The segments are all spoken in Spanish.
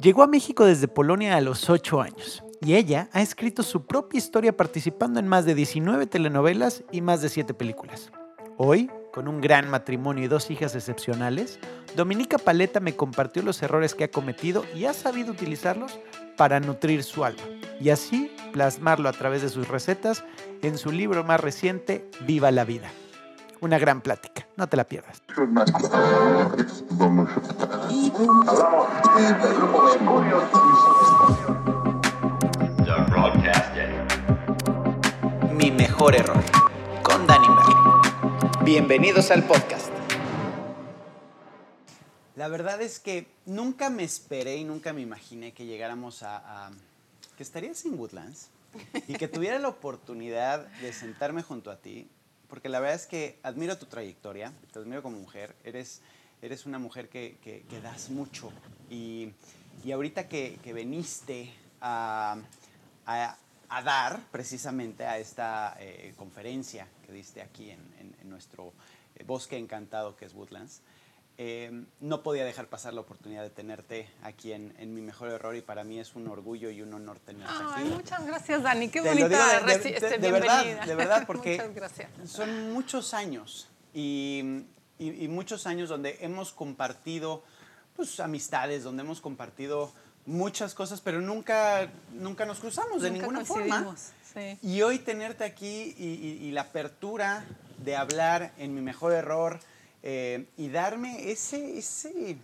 Llegó a México desde Polonia a los 8 años y ella ha escrito su propia historia participando en más de 19 telenovelas y más de 7 películas. Hoy, con un gran matrimonio y dos hijas excepcionales, Dominica Paleta me compartió los errores que ha cometido y ha sabido utilizarlos para nutrir su alma y así plasmarlo a través de sus recetas en su libro más reciente, Viva la Vida. Una gran plática, no te la pierdas. Mi mejor error, con Danny Merlin. Bienvenidos al podcast. La verdad es que nunca me esperé y nunca me imaginé que llegáramos a, a que estarías en Woodlands y que tuviera la oportunidad de sentarme junto a ti, porque la verdad es que admiro tu trayectoria, te admiro como mujer, eres, eres una mujer que, que, que das mucho. Y, y ahorita que, que veniste a, a, a, dar precisamente a esta eh, conferencia que diste aquí en, en, en nuestro eh, bosque encantado que es Woodlands, eh, no podía dejar pasar la oportunidad de tenerte aquí en, en, Mi Mejor Error y para mí es un orgullo y un honor tenerte Ay, aquí. Muchas gracias, Dani. Qué Te bonita digo de, de, este, de, de verdad, de verdad, porque son muchos años y, y, y, muchos años donde hemos compartido pues, amistades, donde hemos compartido muchas cosas, pero nunca, nunca nos cruzamos de Nunca ninguna forma. Sí. Y hoy tenerte aquí y, y la apertura de hablar en Mi Mejor Error, eh, y darme ese, ese,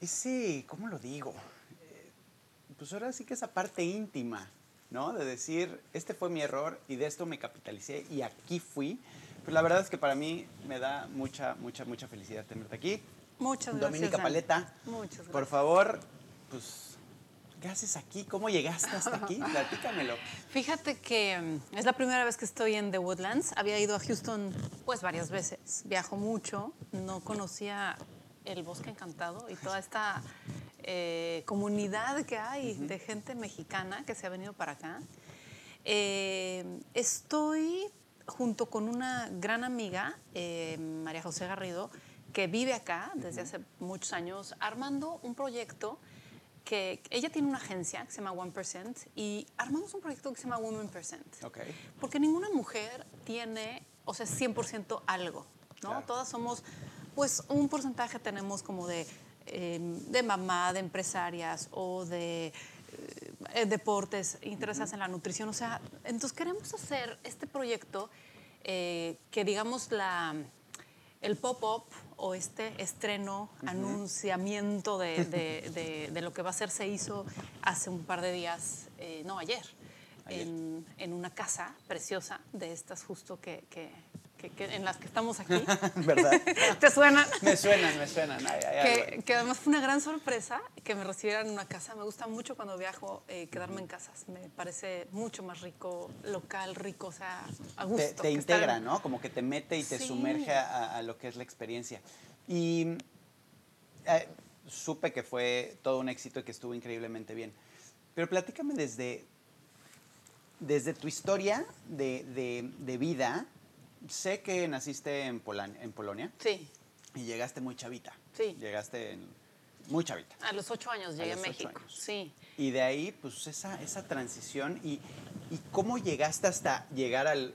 ese, ¿cómo lo digo? Eh, pues ahora sí que esa parte íntima, ¿no? De decir, este fue mi error y de esto me capitalicé y aquí fui. Pues la verdad es que para mí me da mucha, mucha, mucha felicidad tenerte aquí. Muchas gracias. Dominica. Paleta. Muchas gracias. Por favor, pues, ¿qué haces aquí? ¿Cómo llegaste hasta aquí? Platícamelo. Fíjate que mm, es la primera vez que estoy en The Woodlands. Había ido a Houston pues varias veces. Viajo mucho. No conocía el Bosque Encantado y toda esta eh, comunidad que hay uh -huh. de gente mexicana que se ha venido para acá. Eh, estoy junto con una gran amiga, eh, María José Garrido, que vive acá desde hace muchos años, armando un proyecto que ella tiene una agencia que se llama 1% y armamos un proyecto que se llama Women Percent. Okay. Porque ninguna mujer tiene, o sea, 100% algo, ¿no? Claro. Todas somos, pues un porcentaje tenemos como de, eh, de mamá, de empresarias o de eh, deportes, interesadas uh -huh. en la nutrición. O sea, entonces queremos hacer este proyecto eh, que digamos la, el pop-up o este estreno, uh -huh. anunciamiento de, de, de, de, lo que va a ser se hizo hace un par de días, eh, no, ayer, ayer. En, en, una casa preciosa de estas justo que, que, que, que en las que estamos aquí. ¿Verdad? ¿Te suenan? Me suenan, me suenan. Ay, ay, que, además fue una gran sorpresa que me recibieran en una casa. Me gusta mucho cuando viajo eh, quedarme en casas. Me parece mucho más rico, local, rico, o sea, a gusto. Te, te integra, ¿no? Como que te mete y te sí. sumerge a, a, lo que es la experiencia. Y eh, supe que fue todo un éxito y que estuvo increíblemente bien. Pero platícame desde, desde tu historia de, de, de vida. Sé que naciste en, Polan en Polonia. Sí. Y llegaste muy chavita. Sí. Llegaste en, muy chavita. A los ocho años llegué a, a México. Sí. Y de ahí, pues esa, esa transición y, y cómo llegaste hasta llegar al,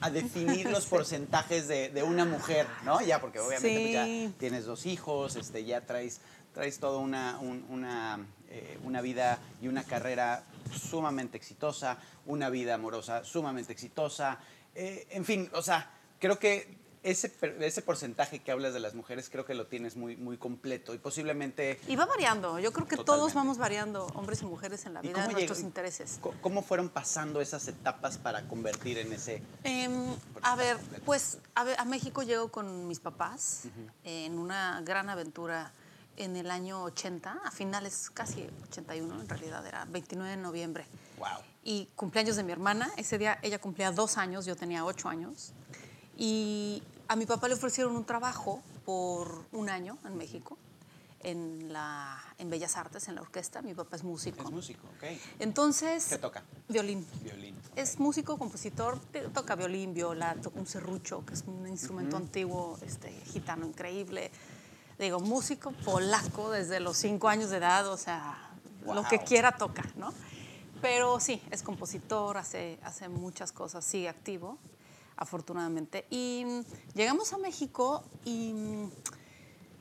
a definir los sí. porcentajes de, de, una mujer, ¿no? Ya, porque obviamente sí. pues ya tienes dos hijos, este, ya traes, traes toda una, un, una, eh, una vida y una carrera sumamente exitosa, una vida amorosa sumamente exitosa, eh, en fin, o sea, creo que ese, ese porcentaje que hablas de las mujeres creo que lo tienes muy, muy completo y posiblemente... Y va variando, yo creo que Totalmente. todos vamos variando, hombres y mujeres en la vida, en nuestros intereses. ¿Cómo fueron pasando esas etapas para convertir en ese...? Eh, a ver, pues a, ver, a, México llego con mis papás uh -huh. en una gran aventura en el año 80, a finales casi 81 en realidad, era 29 de noviembre. Wow. Y cumpleaños de mi hermana, ese día ella cumplía dos años, yo tenía ocho años. Y a mi papá le ofrecieron un trabajo por un año en México, en, la, en Bellas Artes, en la orquesta. Mi papá es músico. Es músico, ok. Entonces... ¿Qué toca? Violín. Violín. Okay. Es músico, compositor, toca violín, viola, toca un serrucho, que es un instrumento uh -huh. antiguo, este, gitano increíble. digo, músico polaco desde los cinco años de edad, o sea, lo Wow. que quiera toca, ¿no? Pero sí, es compositor, hace, hace muchas cosas, sigue activo, afortunadamente. Y mm, llegamos a México y mm,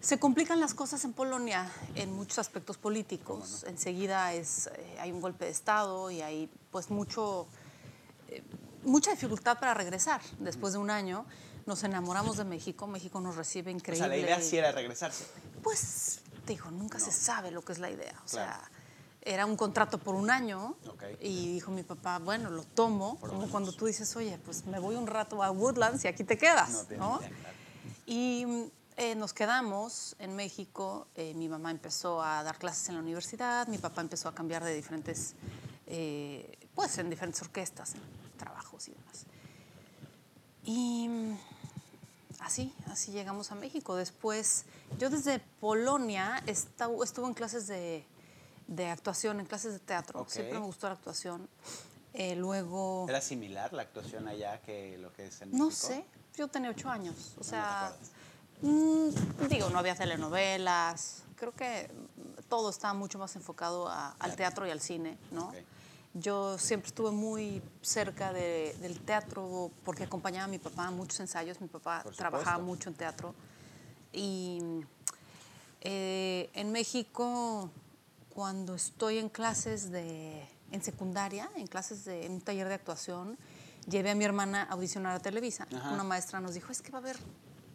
se complican las cosas en Polonia en muchos aspectos políticos. Enseguida es, eh, hay un golpe de Estado y hay pues mucho, eh, mucha dificultad para regresar. Después de un año nos enamoramos de México, México nos recibe O increíble. sea, la idea sí era regresarse. Pues, digo, nunca se sabe lo que es la idea. O Claro. sea, era un contrato por un año y dijo mi papá, bueno, lo tomo, como cuando tú dices, oye, pues me voy un rato a Woodlands y aquí te quedas, No ¿no? tiene idea, claro. Y eh, nos quedamos en México, eh, mi mamá empezó a dar clases en la universidad, mi papá empezó a cambiar de diferentes, eh, pues en diferentes orquestas, en trabajos y demás. Y así, así llegamos a México. Después, yo desde Polonia estu- estuve en clases de, de actuación, en clases de teatro. Ok. Siempre me gustó la actuación. Eh, luego, ¿Era similar la actuación allá que lo que es en no México? sé, yo tenía ocho años. O sea, acuerdas? mm, digo, no había telenovelas. Creo que todo estaba mucho más enfocado a- al teatro y al cine, ¿no? Ok. Yo siempre estuve muy cerca de- del teatro porque acompañaba a mi papá a muchos ensayos. Mi papá trabajaba mucho en teatro. Y eh, en México, cuando estoy en clases de, en secundaria, en clases de, en un taller de actuación, llevé a mi hermana a audicionar a Televisa. Ajá. Una maestra nos dijo, es que va a haber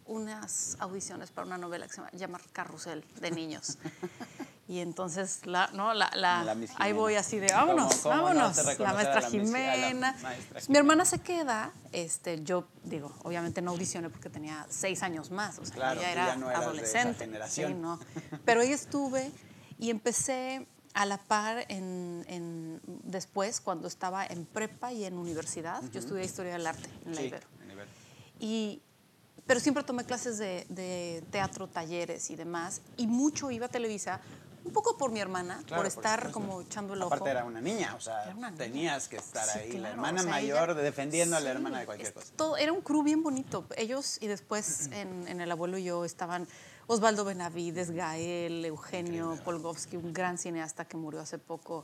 unas audiciones para una novela que se llama, Carrusel de niños. y entonces, la, no, la, la- La ahí voy así de, ¿Cómo- vámonos, cómo no vámonos. se la maestra Jimena. maestra Mi hermana se queda, este, yo digo, obviamente no audicioné porque tenía seis años más, o sea, Claro, ella era ya no adolescente. generación. Sí, no. Pero ahí estuve y empecé a la par en, en- después, cuando estaba en prepa y en universidad. Yo estudié Historia del Arte en la Sí, Ibero. en Ibero. Y, pero siempre tomé clases de, de teatro, talleres y demás. Y mucho iba a Televisa, un poco por mi hermana, Claro, por estar como echando el ojo. Aparte era una niña, o sea, niña. tenías que estar Sí, ahí, la hermana o sea, mayor ella- defendiendo a la hermana de cualquier cosa. todo- era un crew bien bonito. Ellos y después en, en El Abuelo y yo estaban Osvaldo Benavides, Gael, Eugenio Polgovsky, un gran cineasta que murió hace poco,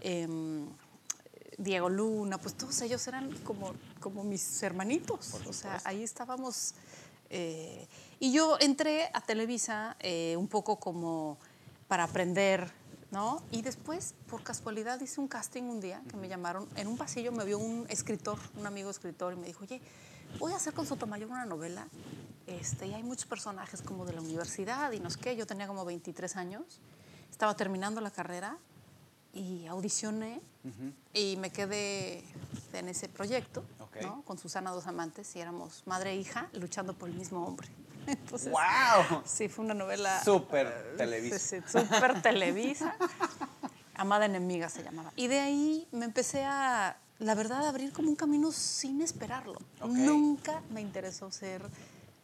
em, Diego Luna, pues todos ellos eran como, como mis hermanitos. O sea, ahí estábamos. eh, y yo entré a Televisa eh, un poco como para aprender, ¿no? Y después, por casualidad, hice un casting un día que me llamaron. En un pasillo me vio un escritor, un amigo escritor, y me dijo, oye, voy a hacer con Sotomayor una novela. Este, y hay muchos personajes como de la universidad y no sé qué. Yo tenía como 23 años, estaba terminando la carrera y audicioné y me quedé en ese proyecto, Ok. ¿no? Con Susana Dos Amantes y éramos madre e hija luchando por el mismo hombre. Entonces, ¡Wow! Sí, fue una novela. Súper eh, Televisa. sí, sí, súper Televisa. Amada enemiga se llamaba. Y de ahí me empecé a, la verdad, a abrir como un camino sin esperarlo. Ok. Nunca me interesó ser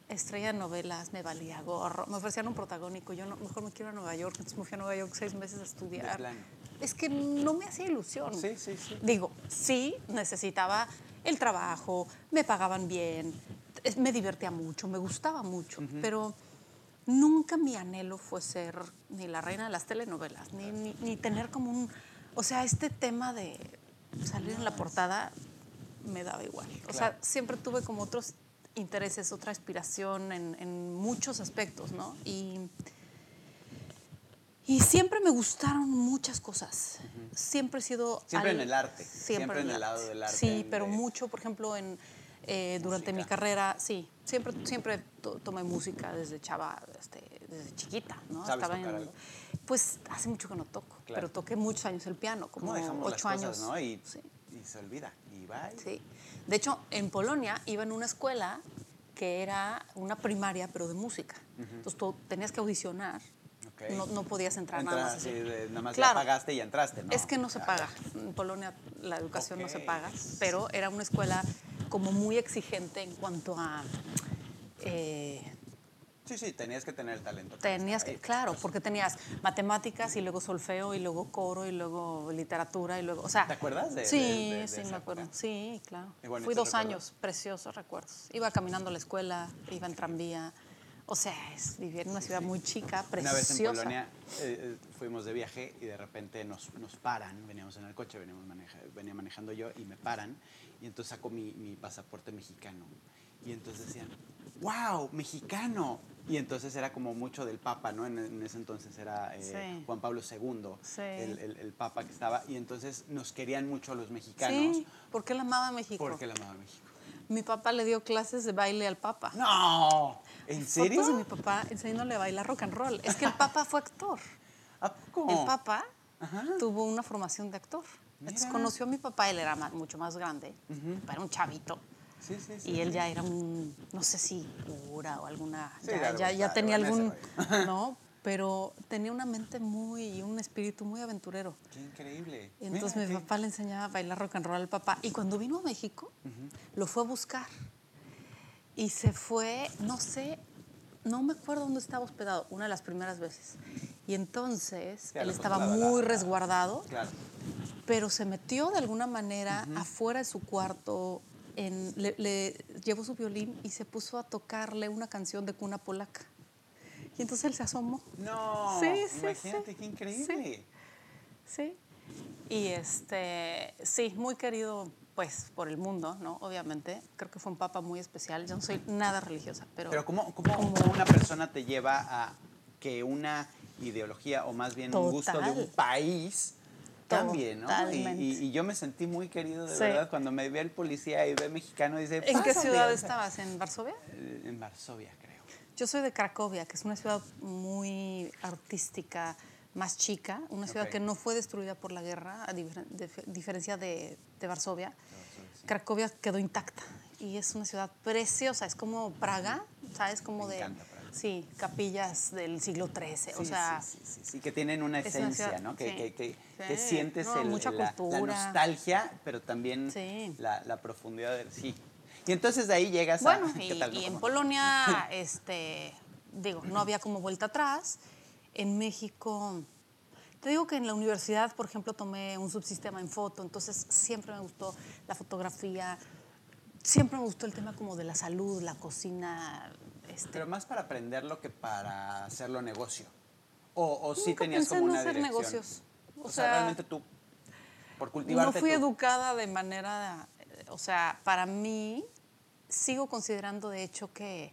estrella de novelas, me valía gorro. Me ofrecían un protagónico, yo no, mejor me quiero a Nueva York, entonces me fui a Nueva York seis meses a estudiar. Es que no me hacía ilusión. Sí, sí, sí. Digo, sí, necesitaba el trabajo, me pagaban bien, me divertía mucho, me gustaba mucho, pero nunca mi anhelo fue ser ni la reina de las telenovelas, ni, ni- ni tener como un... O sea, este tema de salir en la portada me daba igual. O sea, siempre tuve como otros intereses, otra aspiración en, en muchos aspectos, ¿no? Y, y siempre me gustaron muchas cosas. Siempre he sido... Siempre en el arte, Siempre, siempre en el lado del arte, Sí, pero de- mucho, por ejemplo, en, eh, durante mi carrera, sí. Siempre, siempre to- tomé música desde chava, este, desde chiquita, ¿no? ¿Sabes Estaba tocar en- algo? Pues hace mucho que no toco, Claro. pero toqué muchos años el piano, como ¿Cómo dejamos ocho años. no? Y, Sí. y se olvida. Y va. y- Sí. De hecho, en Polonia iba en una escuela que era una primaria, pero de música. Entonces tú tenías que audicionar. No, no podías entrar nada más así de- nada más Claro. ya pagaste y entraste, ¿no? Es que no se paga. En Polonia la educación no se paga, pero era una escuela como muy exigente en cuanto a... eh, Sí, sí, tenías que tener el talento. tenías que, claro, porque tenías matemáticas y luego solfeo y luego coro y luego literatura y luego, o sea... ¿Te acuerdas de- Sí, de- de- de sí, me acuerdo. época? Sí, claro. Fui dos años, preciosos recuerdos. Iba caminando a la escuela, iba en tranvía. O sea, es vivir en una ciudad muy chica, Una vez en preciosa. Polonia eh, eh, fuimos de viaje y de repente nos, nos paran, veníamos en el coche, veníamos maneja- venía manejando yo y me paran y entonces saco mi, mi pasaporte mexicano y entonces decían, wow, mexicano. Y entonces era como mucho del Papa, ¿no? En, en ese entonces era eh, Sí. Juan Pablo II, Sí. el, el- el Papa que estaba, y entonces nos querían mucho a los mexicanos Sí, porque él amaba a México. porque él amaba México. Mi papá le dio clases de baile al Papa. ¡No! ¿En serio? Fotos de mi papá enseñándole a bailar rock and roll. Es que el Papa fue actor. ¿A poco? El Papa Ajá. tuvo una formación de actor. Entonces Mira. conoció a mi papá, él era ma- mucho más grande, era un chavito. Sí, sí, sí. Y él ya era un, no sé si cura o alguna, Sí, ya, algo, ya- tenía algún. ¿no? Pero tenía una mente muy, un espíritu muy aventurero. Qué increíble. Y entonces Mira, mi qué- papá le enseñaba a bailar rock and roll al papá. Y cuando vino a México, lo fue a buscar. Y se fue, no sé, no me acuerdo dónde estaba hospedado, una de las primeras veces. Y entonces Claro, él estaba muy la- resguardado, Claro. pero se metió de alguna manera afuera de su cuarto, en- le, le llevó su violín y se puso a tocarle una canción de cuna polaca. Y entonces él se asomó. No, Sí, sí, imagínate, sí. qué increíble. Sí. Y este, sí, muy querido pues por el mundo, ¿no? Obviamente. Creo que fue un papa muy especial. Yo no soy nada religiosa, pero, Pero ¿cómo, cómo, una persona te lleva a que una ideología o más bien un gusto de un país cambie, ¿no? Y, y- y yo me sentí muy querido de Sí. verdad cuando me ve el policía y ve mexicano y dice, ¿En qué ciudad estabas? ¿En Varsovia? eh, En Varsovia, creo. Yo soy de Cracovia, que es una ciudad muy artística, más chica, una ciudad que no fue destruida por la guerra, a difer- dif- diferencia de, de Varsovia. Cracovia quedó intacta y es una ciudad preciosa, es como Praga, ¿sabes? Como Me de... encanta. Sí, capillas del siglo XIII, o sea... sí, sí, sí, sí, que tienen una es una esencia, ciudad- ¿no? Que, sí. que, que- Sí. que sientes No, el- mucha la, la nostalgia, pero también Sí. la, la profundidad del sí. Y entonces de ahí llegas Bueno, a... ¿qué y, tal, y en. Polonia, este, digo, no había como vuelta atrás. En México, te digo que en la universidad, por ejemplo, tomé un subsistema en foto, entonces siempre me gustó la fotografía, siempre me gustó el tema como de la salud, la cocina. Este, Pero más para aprenderlo que para hacerlo negocio. O, o sí tenías pensé como en una hacer dirección. negocios. O, O sea, sea, realmente tú, por no cultivarte fui tú. educada de manera, eh, o sea, para mí sigo considerando de hecho que,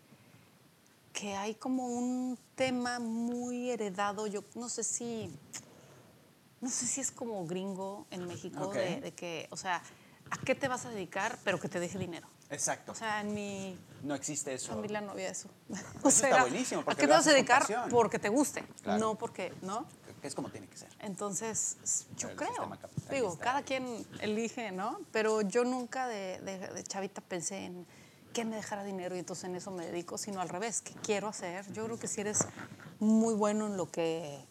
que hay como un tema muy heredado, yo no sé si, no sé si es como gringo en México, de, de que, o sea, ¿a qué te vas a dedicar pero que te deje dinero? Exacto. O sea, en mi no existe eso. familia no había eso. Eso está buenísimo, ¿A qué te vas a dedicar? Porque te guste, Claro. no porque, ¿no? Es como tiene que ser. Entonces, yo el creo, digo, cada quien elige, ¿no? Pero yo nunca de, de- de chavita pensé en que me dejara dinero y entonces en eso me dedico, sino al revés, ¿qué quiero hacer? Yo creo que si eres muy bueno en lo que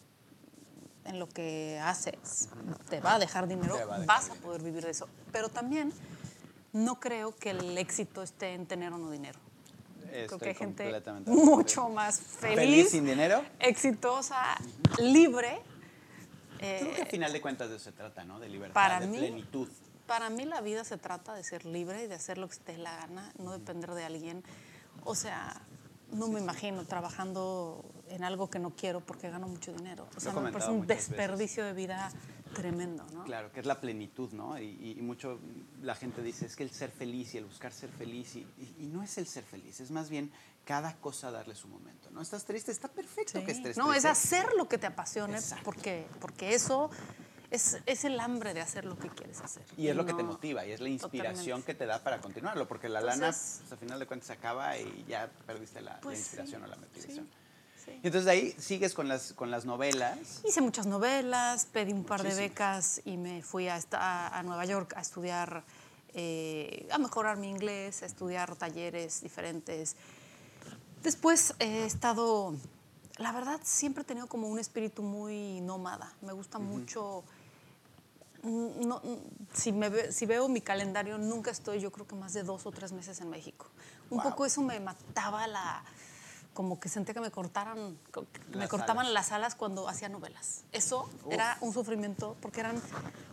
en lo que haces, te va a dejar dinero, Te va a dejar vas a poder vivir de eso. Pero también no creo que el éxito esté en tener o no dinero. Creo Estoy que hay gente mucho más feliz, ¿Feliz sin dinero? exitosa, libre. Creo que Eh, al final de cuentas de eso se trata, ¿no? De libertad, para de mí- plenitud. Para mí la vida se trata de ser libre y de hacer lo que te dé la gana, no depender de alguien. O sea, no me imagino trabajando en algo que no quiero porque gano mucho dinero. O sea, me parece un veces. desperdicio de vida tremendo, ¿no? Claro, que es la plenitud, ¿no? Y, y- mucho la gente dice, es que el ser feliz y el buscar ser feliz, y, y- y no es el ser feliz, es más bien cada cosa darle su momento, ¿no? Estás triste, está perfecto Sí. que estés No, es triste. hacer lo que te apasione Exacto. porque, porque eso es, es el hambre de hacer lo que quieres hacer. Y es lo que te no- motiva, y es la inspiración Totalmente. que te da para continuarlo, porque la lana, pues, al final de cuentas, se acaba y ya perdiste la, la Pues sí, inspiración o la motivación. sí, sí. Y entonces de ahí sigues con las, con las novelas. Hice muchas novelas, pedí un par de Muchísimas. becas y me fui a, esta- a Nueva York a estudiar, eh, a mejorar mi inglés, a estudiar talleres diferentes. Después he estado, la verdad, siempre he tenido como un espíritu muy nómada. Me gusta mucho. mm, no, mm, si, me ve- si veo mi calendario, nunca estoy, yo creo que más de dos o tres meses en México. Un Wow. poco eso me mataba la. Como que sentía que me cortaran, que me cortaban alas. las alas cuando hacía novelas. Eso era un sufrimiento porque eran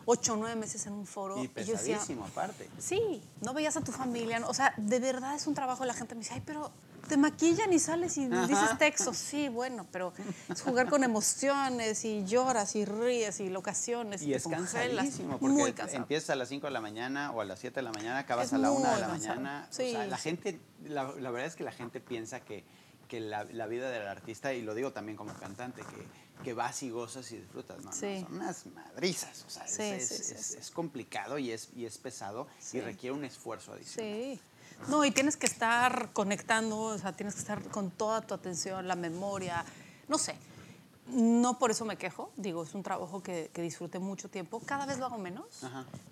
ocho o nueve meses en un foro. Y yo decía, pesadísimo, aparte. Sí, no veías a tu familia. no- O sea, de verdad es un trabajo. La gente me dice, ay, pero te maquillan y sales y dices textos. Sí, bueno, pero es jugar con emociones y lloras y ríes y locaciones. Y, es cansadísimo porque empiezas a las 5 de la mañana o a las 7 de la mañana, acabas a la 1 de la mañana. O sea, la gente, la, verdad es que la gente piensa que, que la, la, vida del artista, y lo digo también como cantante, que, que vas y gozas y disfrutas. No, no son unas madrizas. O sea, es, es, es, complicado y es, y es pesado y requiere un esfuerzo adicional. Sí. No, y tienes que estar conectando, o sea, tienes que estar con toda tu atención, la memoria, no sé. No por eso me quejo, digo, es un trabajo que, que disfruté mucho tiempo. Cada vez lo hago menos.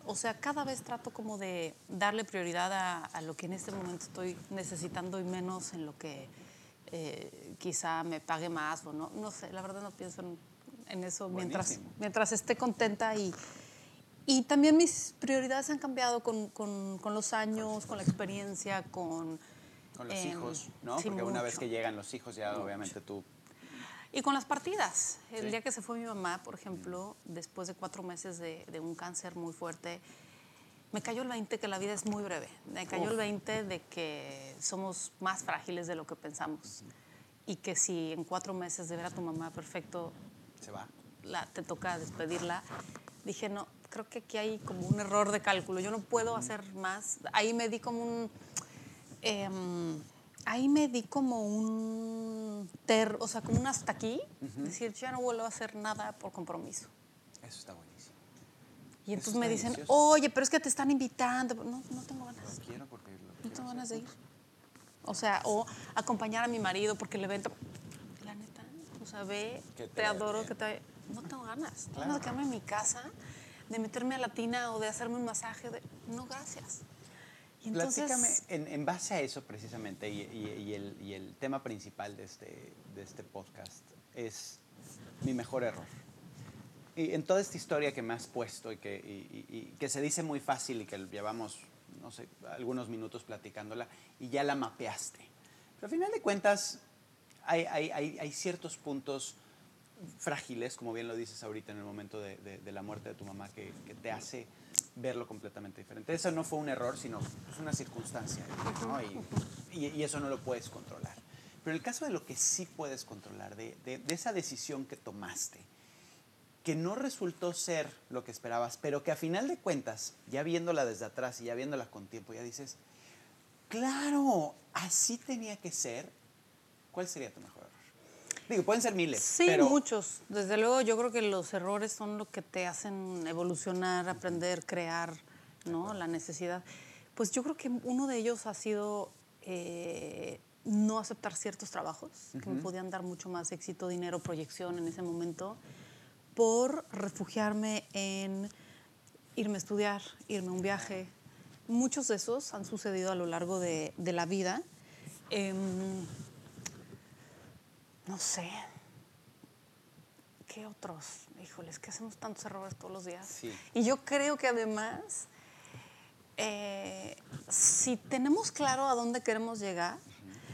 O sea, cada vez trato como de darle prioridad a, a, lo que en este momento estoy necesitando y menos en lo que eh, quizá me pague más o no. No sé, la verdad no pienso en, en eso mientras, mientras esté contenta y, y también mis prioridades han cambiado con, con, con los años, con la experiencia, con... Con los em, hijos, ¿no? Porque una vez que llegan los hijos ya obviamente tú... Y con las partidas. El día que se fue mi mamá, por ejemplo, después de cuatro meses de, de, un cáncer muy fuerte, me cayó el 20 que la vida es muy breve. Me cayó el 20 de que somos más frágiles de lo que pensamos. Y que si en cuatro meses de ver a tu mamá perfecto... Se va. La, te toca despedirla. Dije, no, creo que aquí hay como un error de cálculo. Yo no puedo hacer más. Ahí me di como un... Em, ahí me di como un... Ter, o sea, como un hasta aquí. Decir, ya no vuelvo a hacer nada por compromiso. Eso está buenísimo. Y entonces me dicen, oye, pero es que te están invitando. No, no tengo ganas. No quiero porque No tengo ganas de ir. O sea, o acompañar a mi marido porque el evento... La neta, o sea, ve, te, adoro, que te... No tengo ganas. Tengo ganas de quedarme en mi casa de meterme a la tina o de hacerme un masaje. De... No, gracias. Y entonces... Platícame, en, base a eso precisamente, y, el, tema principal de este, de este podcast es mi mejor error. Y en toda esta historia que me has puesto y que, que se dice muy fácil y que llevamos, no sé, algunos minutos platicándola y ya la mapeaste. Pero al final de cuentas, hay, hay, hay ciertos puntos frágiles, como bien lo dices ahorita en el momento de, de, la muerte de tu mamá, que, que, te hace verlo completamente diferente. Eso no fue un error, sino es una circunstancia, ¿no? y, y, eso no lo puedes controlar. Pero el caso de lo que sí puedes controlar, de, de, esa decisión que tomaste, que no resultó ser lo que esperabas, pero que a final de cuentas, ya viéndola desde atrás y ya viéndola con tiempo, ya dices, claro, así tenía que ser, ¿cuál sería tu mejor Digo, pueden ser miles. Sí, muchos. Desde luego, yo creo que los errores son lo que te hacen evolucionar, aprender, crear, ¿no? La necesidad. Pues yo creo que uno de ellos ha sido eh, no aceptar ciertos trabajos que me podían dar mucho más éxito, dinero, proyección en ese momento, por refugiarme en irme a estudiar, irme a un viaje. Muchos de esos han sucedido a lo largo de, de la vida. Eh, no sé. ¿Qué otros? Híjoles, que hacemos tantos errores todos los días. Sí. Y yo creo que además, eh, si tenemos claro a dónde queremos llegar,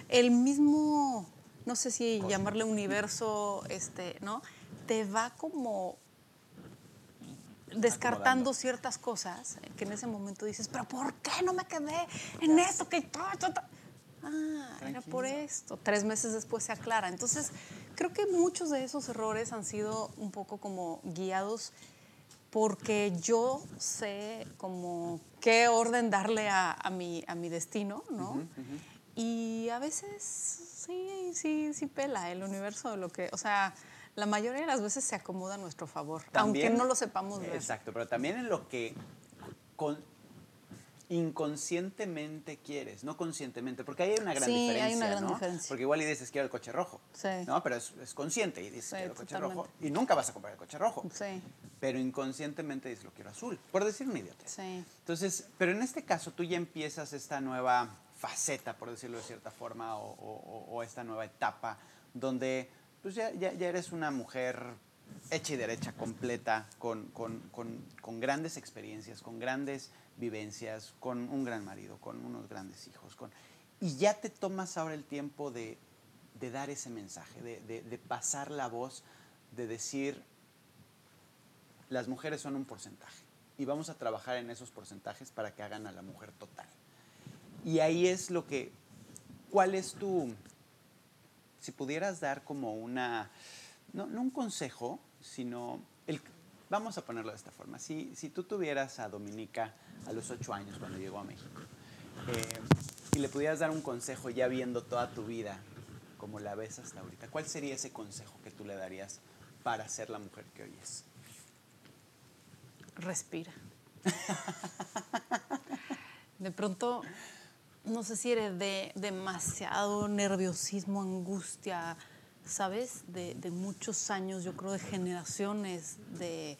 el mismo, no sé si llamarle universo, este, ¿no? Te va como descartando ciertas cosas que en ese momento dices, pero ¿por qué no me quedé en esto que Ah, era por esto. Tres meses después se aclara. Entonces, creo que muchos de esos errores han sido un poco como guiados porque yo sé como qué orden darle a, mi, a mi destino, ¿no? Y a veces sí, sí, sí pela el universo de lo que, o sea, la mayoría de las veces se acomoda a nuestro favor, aunque no lo sepamos ver. Exacto, pero también en lo que con, inconscientemente quieres, no conscientemente, porque hay una gran sí, diferencia, hay una gran diferencia. Porque igual y dices quiero el coche rojo, sí. ¿no? Pero es, es, consciente y dices quiero el coche rojo y nunca vas a comprar el coche rojo. Sí. Pero inconscientemente dices lo quiero azul, por decir un idiota. Sí. Entonces, pero en este caso tú ya empiezas esta nueva faceta, por decirlo de cierta forma, o, o, o esta nueva etapa donde pues ya, ya, ya, eres una mujer hecha y derecha, completa, con, con, con, con grandes experiencias, con grandes vivencias, con un gran marido, con unos grandes hijos. Con, y ya te tomas ahora el tiempo de, de dar ese mensaje, de, de, de, pasar la voz, de decir, las mujeres son un porcentaje y vamos a trabajar en esos porcentajes para que hagan a la mujer total. Y ahí es lo que ¿cuál es tu, si pudieras dar como una, no, un consejo, sino, el, vamos a ponerlo de esta forma, si, si tú tuvieras a Dominica a los ocho años cuando llegó a México, eh, y le pudieras dar un consejo ya viendo toda tu vida como la ves hasta ahorita, ¿cuál sería ese consejo que tú le darías para ser la mujer que hoy es? Respira. de pronto, no sé si eres de demasiado nerviosismo, angustia, ¿sabes? De, de muchos años, yo creo, de generaciones, de,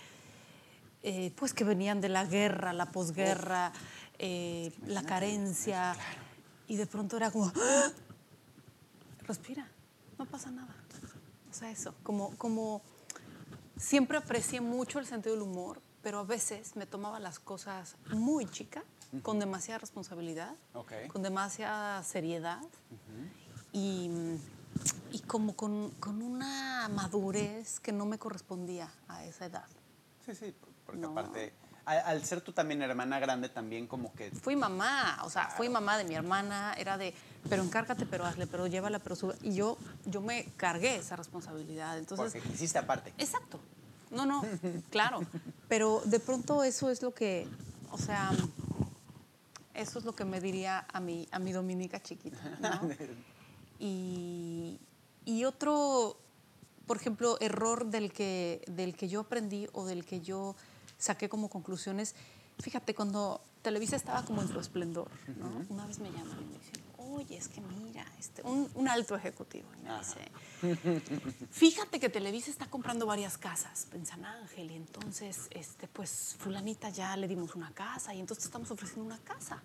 eh, pues que venían de la guerra, la posguerra, eh, la carencia, y de pronto era como, ¡Ah! respira, no pasa nada. O sea, eso, como, como siempre aprecié mucho el sentido del humor, pero a veces me tomaba las cosas muy chica, con demasiada responsabilidad, Ok. con demasiada seriedad y, y como con, con una madurez que no me correspondía a esa edad. Sí, sí, porque No. aparte, al, al ser tú también hermana grande, también como que Fui mamá, o sea, fui mamá de mi hermana, era de, pero encárgate, pero hazle, pero llévala, pero sube. Y yo, yo me cargué esa responsabilidad. Entonces, porque quisiste aparte. Exacto. No, no, claro. Pero de pronto eso es lo que, o sea, eso es lo que me diría a mi, a mi Dominica chiquita, ¿no? Y, y otro, por ejemplo, error del que, del que yo aprendí o del que yo saqué como conclusiones, fíjate, cuando Televisa estaba como en su esplendor, ¿no? Una vez me llaman y me dicen, oye, es que mira, este, un, un alto ejecutivo, y me Ajá. dice, Fíjate que Televisa está comprando varias casas en San Ángel y entonces, este, pues, fulanita ya le dimos una casa y entonces estamos ofreciendo una casa.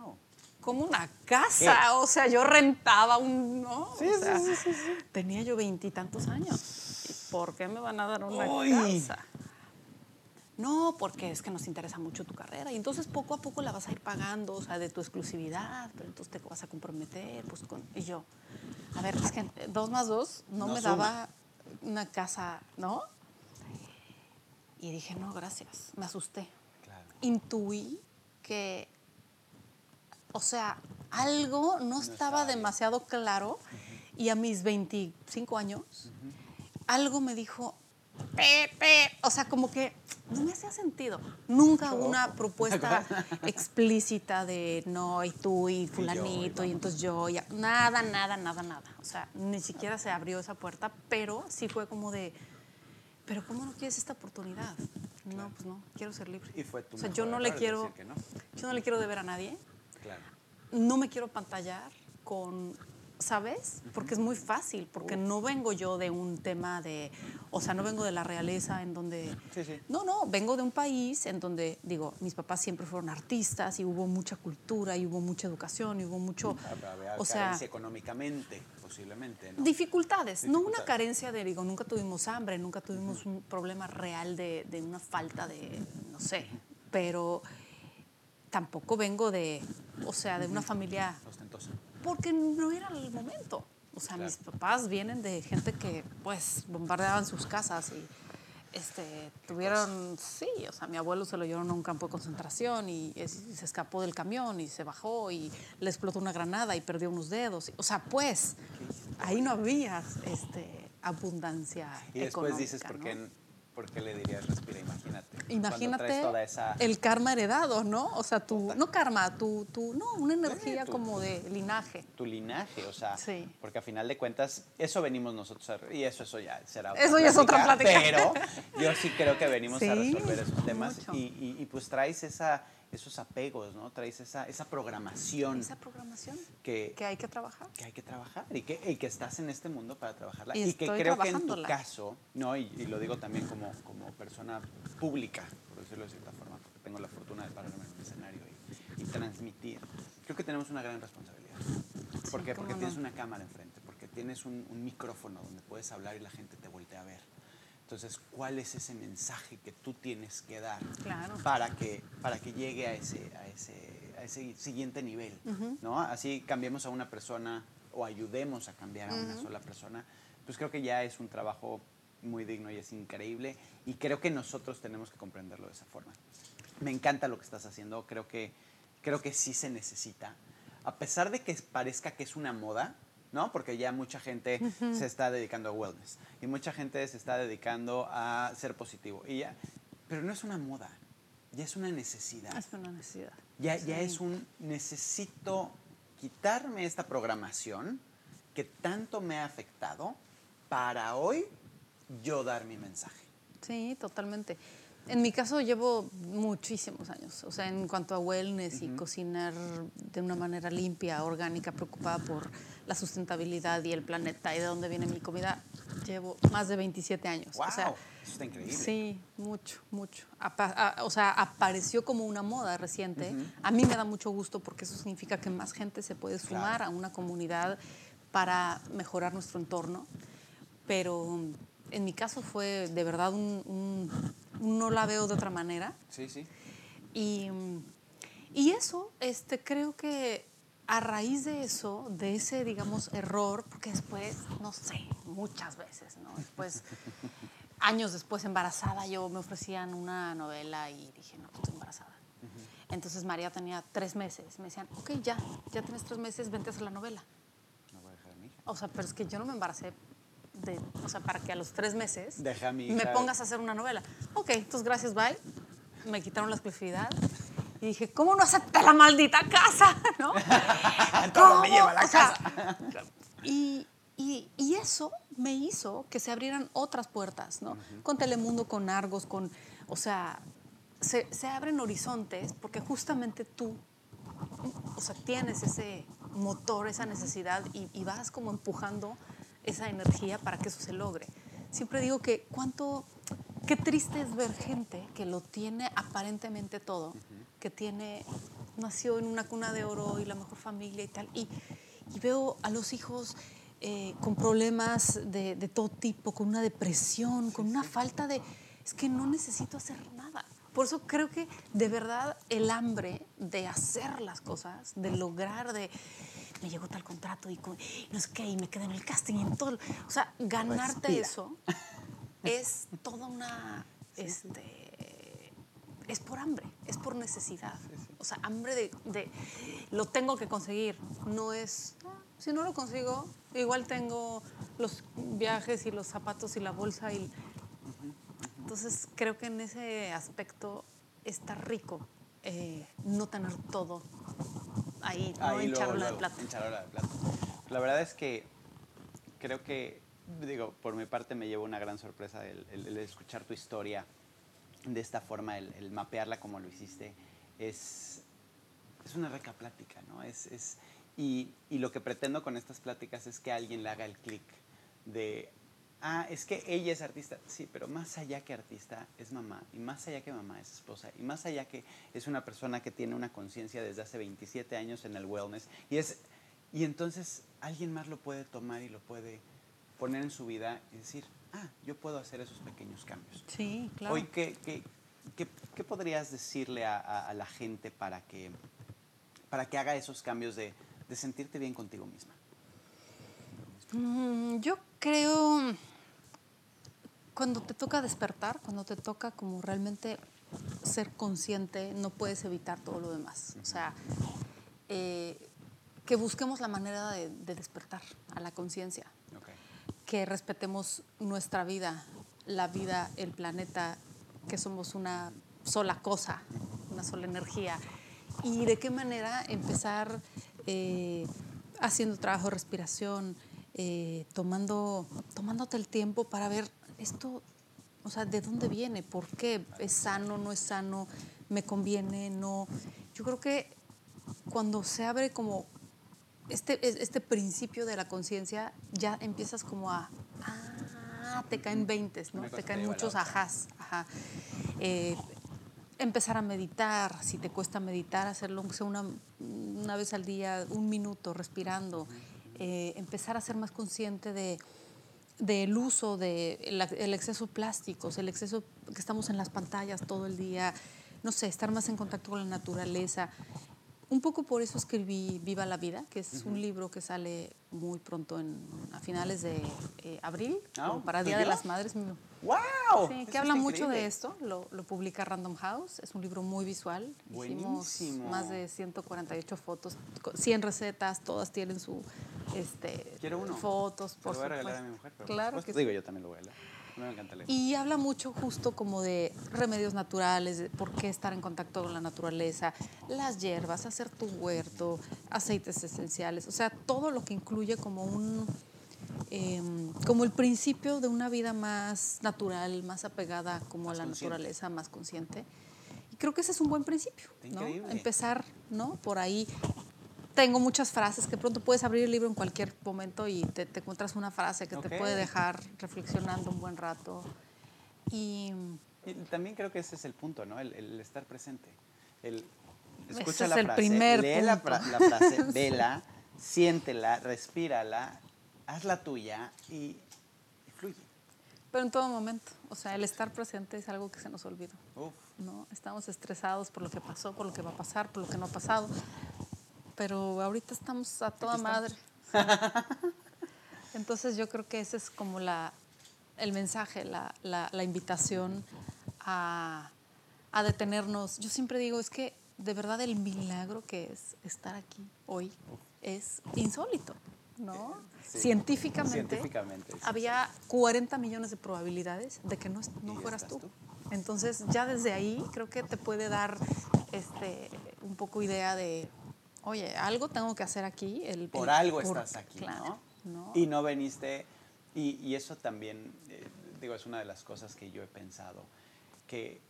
Wow. Como una casa, o sea, yo rentaba un, ¿no? Sí, O sí, sí, sí, sí. Tenía yo veintitantos años. ¿Y por qué me van a dar una Uy. casa? No, porque es que nos interesa mucho tu carrera y entonces poco a poco la vas a ir pagando, o sea, de tu exclusividad, pero entonces te vas a comprometer, pues con... Y yo, a ver, es que dos más dos no, No me suma. daba una casa, ¿no? Y dije, no, gracias, me asusté. Claro. Intuí que, o sea, algo no estaba estaba demasiado claro y a mis 25 años, algo me dijo, "Pe, pe", o sea, como que no me hacía sentido. Nunca una propuesta explícita de no, y tú, y fulanito, y, entonces yo, ya, nada, nada, nada, nada. O sea, ni siquiera se abrió esa puerta, pero sí fue como de, pero ¿cómo no quieres esta oportunidad? No, pues no, quiero ser libre. Y fue tu O sea, yo no le quiero, no. yo no le quiero deber a nadie Claro. no me quiero pantallar con, ¿sabes? Porque es muy fácil, porque no vengo yo de un tema de, o sea, no vengo de la realeza en donde... Sí, sí. No, no, vengo de un país en donde, digo, mis papás siempre fueron artistas y hubo mucha cultura y hubo mucha educación y hubo mucho... Había O sea, económicamente, posiblemente, ¿no? Dificultades, no una carencia de, digo, nunca tuvimos hambre, nunca tuvimos un problema real de, de una falta de, no sé, pero tampoco vengo de, o sea, de una familia Ostentosa. Porque no era el momento. O sea, Claro. mis papás vienen de gente que, pues, bombardeaban sus casas y este, tuvieron, sí, o sea, mi abuelo se lo llevaron a un campo de concentración y, es- y se escapó del camión y se bajó y le explotó una granada y perdió unos dedos. O sea, pues, ahí no había este, abundancia Y después dices, económica, ¿por ¿no? qué, por qué le dirías respira? Imagínate. Imagínate traes toda esa... el karma heredado, ¿no? O sea, tu, no karma, tu, tu, no, una energía tu- como de linaje. tu linaje, o sea, Sí. porque a final de cuentas eso venimos nosotros a, y eso eso ya será Eso ya es otra plática. pero yo sí creo que venimos a resolver esos temas y, y- y, pues traes esa esos apegos, ¿no? Traes esa, esa programación Esa programación que, que hay que trabajar. que hay que trabajar y que, y que estás en este mundo para trabajarla. Y Y, que creo que en tu caso, ¿no? Y, y lo digo también como, como persona pública, por decirlo de cierta forma, porque tengo la fortuna de pararme en un escenario y, transmitir. Creo que tenemos una gran responsabilidad. ¿Por qué? Porque no. tienes una cámara enfrente, porque tienes un, un micrófono donde puedes hablar y la gente te voltea a ver. Entonces, ¿cuál es ese mensaje que tú tienes que dar Claro. para que, para que llegue a ese, a ese, a ese siguiente nivel? ¿no? Así cambiemos a una persona o ayudemos a cambiar a una sola persona, pues creo que ya es un trabajo muy digno y es increíble y creo que nosotros tenemos que comprenderlo de esa forma. Me encanta lo que estás haciendo, creo que, creo que sí se necesita. a pesar de que parezca que es una moda, ¿no? Porque ya mucha gente se está dedicando a wellness y mucha gente se está dedicando a ser positivo. Y ya, pero no es una moda, ya es una necesidad. Es una necesidad. Ya, ya es un necesito quitarme esta programación que tanto me ha afectado para hoy yo dar mi mensaje. Sí, totalmente. En mi caso llevo muchísimos años, o sea, en cuanto a wellness y cocinar de una manera limpia, orgánica, preocupada por la sustentabilidad y el planeta y de dónde viene mi comida, llevo más de 27 años. ¡Wow! O sea, Eso está increíble. Sí, mucho, mucho. Apa- a- o sea, apareció como una moda reciente. A mí me da mucho gusto porque eso significa que más gente se puede sumar Claro. a una comunidad para mejorar nuestro entorno. Pero en mi caso fue de verdad un, un- no la veo de otra manera. Sí, sí. Y, y eso, este, creo que a raíz de eso, de ese, digamos, error, porque después, no sé, muchas veces, ¿no? Después, años después, embarazada, yo me ofrecían una novela y dije, no, estoy embarazada. Entonces María tenía tres meses. Me decían, ok, ya, ya tienes tres meses, vente a hacer la novela. No voy a dejar a mi hija. O sea, pero es que yo no me embaracé de, o sea, para que a los tres meses Deja a mi me pongas a hacer una novela. Ok, entonces gracias, bye. Me quitaron la exclusividad y dije, ¿cómo no acepté la maldita casa? ¿No? Todo me lleva a la O sea, y, y- y eso me hizo que se abrieran otras puertas, ¿no? Con Telemundo, con Argos, con, o sea, se, se abren horizontes porque justamente tú o sea, tienes ese motor, esa necesidad y, y vas como empujando esa energía para que eso se logre. Siempre digo que cuánto, qué triste es ver gente que lo tiene aparentemente todo, que tiene, nació en una cuna de oro y la mejor familia y tal, y, y veo a los hijos eh, con problemas de, de todo tipo, con una depresión, con una falta de, es que no necesito hacer nada. Por eso creo que de verdad el hambre de hacer las cosas, de lograr, de me llegó tal contrato y, con- y no sé qué, y me quedé en el casting y en todo. O sea, ganarte Respira. eso es toda una. Este, es por hambre, es por necesidad. O sea, hambre de, de lo tengo que conseguir. No es. "Ah, si no lo consigo, igual tengo los viajes y los zapatos y la bolsa y entonces creo que en ese aspecto está rico eh, no tener todo ahí, no Ahí en luego, charola de luego, plata. en charola de plata. La verdad es que creo que, digo, por mi parte me llevo una gran sorpresa el, el- el escuchar tu historia de esta forma, el, el mapearla como lo hiciste. Es, es una rica plática, ¿no? Es, es, y, y lo que pretendo con estas pláticas es que alguien le haga el clic de, ah, es que ella es artista. Sí, pero más allá que artista es mamá, y más allá que mamá es esposa, y más allá que es una persona que tiene una conciencia desde hace 27 años en el wellness. Y, es, y entonces alguien más lo puede tomar y lo puede poner en su vida y decir, ah, yo puedo hacer esos pequeños cambios. Sí, claro. Hoy, ¿qué, qué, qué- qué podrías decirle a, a- a la gente para que, para que haga esos cambios de, de sentirte bien contigo misma? Mm, yo creo cuando te toca despertar, cuando te toca como realmente ser consciente, no puedes evitar todo lo demás. O sea, eh, que busquemos la manera de, de despertar a la conciencia, Ok. que respetemos nuestra vida, la vida, el planeta, que somos una sola cosa, una sola energía. Y de qué manera empezar eh, haciendo trabajo de respiración, eh, tomando, tomándote el tiempo para ver esto, o sea, de dónde viene, por qué, es sano, no es sano, me conviene, no. Yo creo que cuando se abre como este, es- este principio de la conciencia, ya empiezas como a, ah, te caen veintes, ¿no? Te caen muchos ajás, ajá. Eh, empezar a meditar, si te cuesta meditar, hacerlo aunque sea una, una vez al día, un minuto, respirando. Eh, empezar a ser más consciente de del uso del de el, exceso de plásticos, el exceso que estamos en las pantallas todo el día, no sé, estar más en contacto con la naturaleza. Un poco por eso escribí Viva la Vida, que es un libro que sale muy pronto, en, a finales de eh, abril, como para Día de las Madres. ¡Wow! Sí, que habla mucho de increíble. esto, lo, lo publica Random House, es un libro muy visual. Hicimos Buenísimo. más de 148 fotos, co- 100 recetas, todas tienen su este, Quiero uno. fotos, por lo voy a regalar a mi mujer, pero claro que sí. digo, yo también lo voy a me encanta leer. Y habla mucho justo como de remedios naturales, de por qué estar en contacto con la naturaleza, las hierbas, hacer tu huerto, aceites esenciales, o sea, todo lo que incluye como un em, como el principio de una vida más natural, más apegada como Más a la consciente. naturaleza, más consciente. Y creo que ese es un buen principio, Está ¿no? increíble. Empezar, ¿no? Por ahí. Tengo muchas frases que pronto puedes abrir el libro en cualquier momento y te, te encuentras una frase que te puede dejar reflexionando un buen rato. Y Y también creo que ese es el punto, ¿no? El, el estar presente. El Ese escucha es la el frase, primer lee la, punto. fra- la frase, vela, siéntela, respírala, hazla tuya y, y fluye. Pero en todo momento, o sea, el estar presente es algo que se nos olvida, Uf, ¿no? Estamos estresados por lo que pasó, por lo que va a pasar, por lo que no ha pasado, pero ahorita estamos a toda Aquí madre. Entonces yo creo que ese es como la, el mensaje, la, la- la invitación a, a detenernos. Yo siempre digo, es que de verdad el milagro que es estar aquí hoy es insólito, ¿no? Sí. Científicamente, Científicamente, sí, había 40 millones de probabilidades de que no, no fueras tú. tú. Entonces ya desde ahí creo que te puede dar este, un poco idea de, oye, algo tengo que hacer aquí. El, por el- algo por- estás aquí, claro, ¿no? ¿no? Y no veniste, y, y eso también, eh, digo, es una de las cosas que yo he pensado, que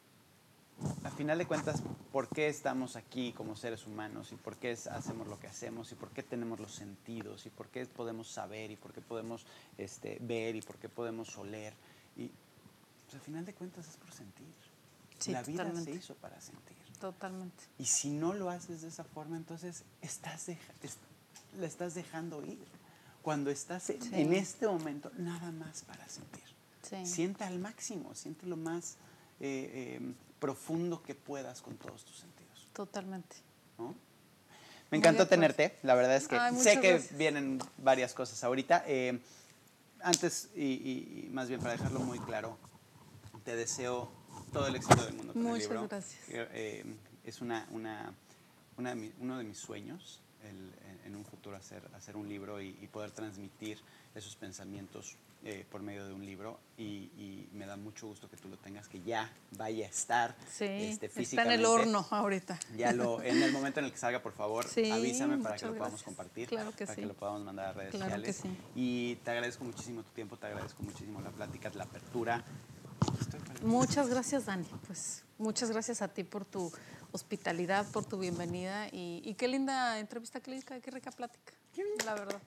a final de cuentas, ¿por qué estamos aquí como seres humanos? ¿Y por qué hacemos lo que hacemos? ¿Y por qué tenemos los sentidos? ¿Y por qué podemos saber? ¿Y por qué podemos este, ver? ¿Y por qué podemos oler? Y pues, a final de cuentas es por sentir. Sí, La vida totalmente. se hizo para sentir. Totalmente. Y si no lo haces de esa forma, entonces estás deja- es- la estás dejando ir. Cuando estás en, Sí. en este momento, nada más para sentir. Sí. Siente al máximo, siente lo más eh, eh, profundo que puedas con todos tus sentidos. Totalmente. Me encantó tenerte, la verdad es que Ay, sé que gracias. vienen varias cosas ahorita. Eh, antes, y, y- y más bien para dejarlo muy claro, te deseo todo el éxito del mundo con Muchas el libro. gracias. Eh, eh, es una, una, una de mi- uno de mis sueños, el- en, un futuro hacer, hacer un libro y, y poder transmitir esos pensamientos eh, por medio de un libro. Y, y me da mucho gusto que tú lo tengas, que ya vaya a estar Sí, este, está en el físicamente. horno ahorita. Ya lo, en el momento en el que salga, por favor, Sí, avísame para que lo podamos gracias. compartir. Claro que para sí. que lo podamos mandar a redes Claro que sociales. sí. Y te agradezco muchísimo tu tiempo, te agradezco muchísimo la plática, la apertura. Muchas gracias, Dani. Pues muchas gracias a ti por tu hospitalidad, por tu bienvenida y, y qué linda entrevista, qué, rica- qué rica plática. La verdad.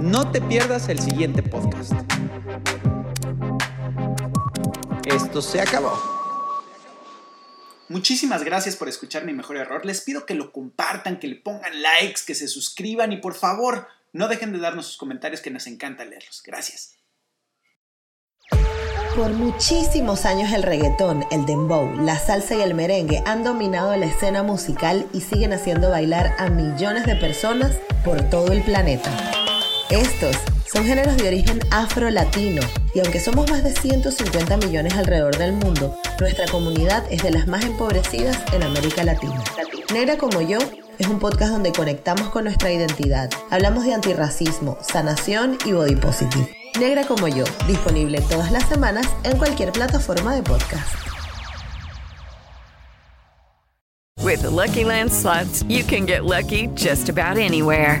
No te pierdas el siguiente podcast. Esto se acabó. Muchísimas gracias por escuchar mi mejor error. Les pido que lo compartan, que le pongan likes, que se suscriban y por favor no dejen de darnos sus comentarios que nos encanta leerlos. Gracias. Por muchísimos años el reggaetón, el dembow, la salsa y el merengue han dominado la escena musical y siguen haciendo bailar a millones de personas por todo el planeta. Estos son géneros de origen afro-latino y aunque somos más de 150 millones alrededor del mundo, nuestra comunidad es de las más empobrecidas en América Latina. Negra como yo es un podcast donde conectamos con nuestra identidad. Hablamos de antirracismo, sanación y body positive. Negra como yo, disponible todas las semanas en cualquier plataforma de podcast. With Lucky Land you can get lucky just about anywhere.